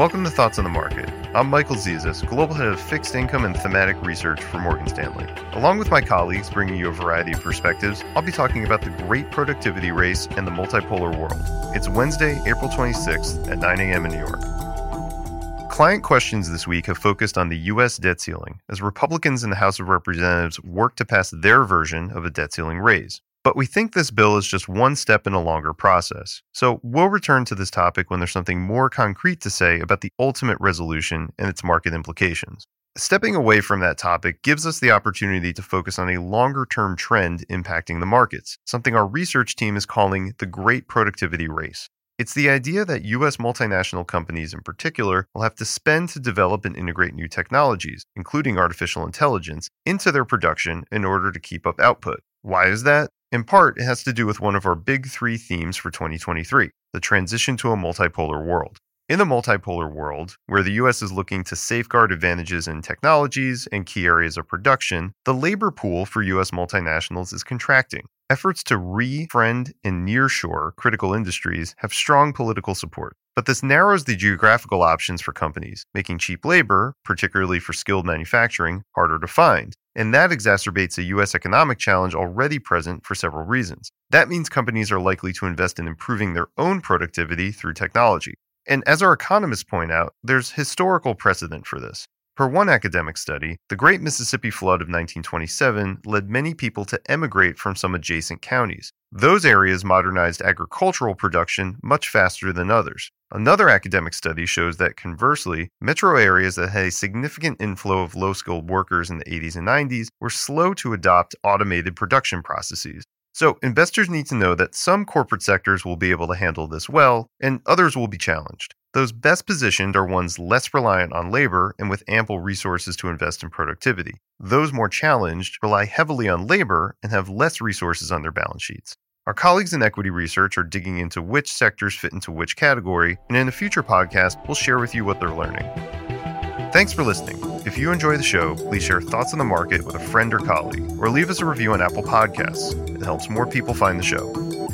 Welcome to Thoughts on the Market. I'm Michael Zezas, Global Head of Fixed Income and Thematic Research for Morgan Stanley. Along with my colleagues bringing you a variety of perspectives, I'll be talking about the great productivity race and the multipolar world. It's Wednesday, April 26th at 9 a.m. in New York. Client questions this week have focused on the U.S. debt ceiling as Republicans in the House of Representatives work to pass their version of a debt ceiling raise. But we think this bill is just one step in a longer process. So we'll return to this topic when there's something more concrete to say about the ultimate resolution and its market implications. Stepping away from that topic gives us the opportunity to focus on a longer term trend impacting the markets, something our research team is calling the Great Productivity Race. It's the idea that US multinational companies in particular will have to spend to develop and integrate new technologies, including artificial intelligence, into their production in order to keep up output. Why is that? In part, it has to do with one of our big three themes for 2023 the transition to a multipolar world. In the multipolar world, where the US is looking to safeguard advantages in technologies and key areas of production, the labor pool for US multinationals is contracting. Efforts to re-friend and nearshore critical industries have strong political support. But this narrows the geographical options for companies, making cheap labor, particularly for skilled manufacturing, harder to find. And that exacerbates a U.S. economic challenge already present for several reasons. That means companies are likely to invest in improving their own productivity through technology. And as our economists point out, there's historical precedent for this. Per one academic study, the Great Mississippi Flood of 1927 led many people to emigrate from some adjacent counties. Those areas modernized agricultural production much faster than others. Another academic study shows that conversely, metro areas that had a significant inflow of low skilled workers in the 80s and 90s were slow to adopt automated production processes. So, investors need to know that some corporate sectors will be able to handle this well, and others will be challenged. Those best positioned are ones less reliant on labor and with ample resources to invest in productivity. Those more challenged rely heavily on labor and have less resources on their balance sheets. Our colleagues in equity research are digging into which sectors fit into which category, and in a future podcast, we'll share with you what they're learning. Thanks for listening. If you enjoy the show, please share thoughts on the market with a friend or colleague, or leave us a review on Apple Podcasts. It helps more people find the show.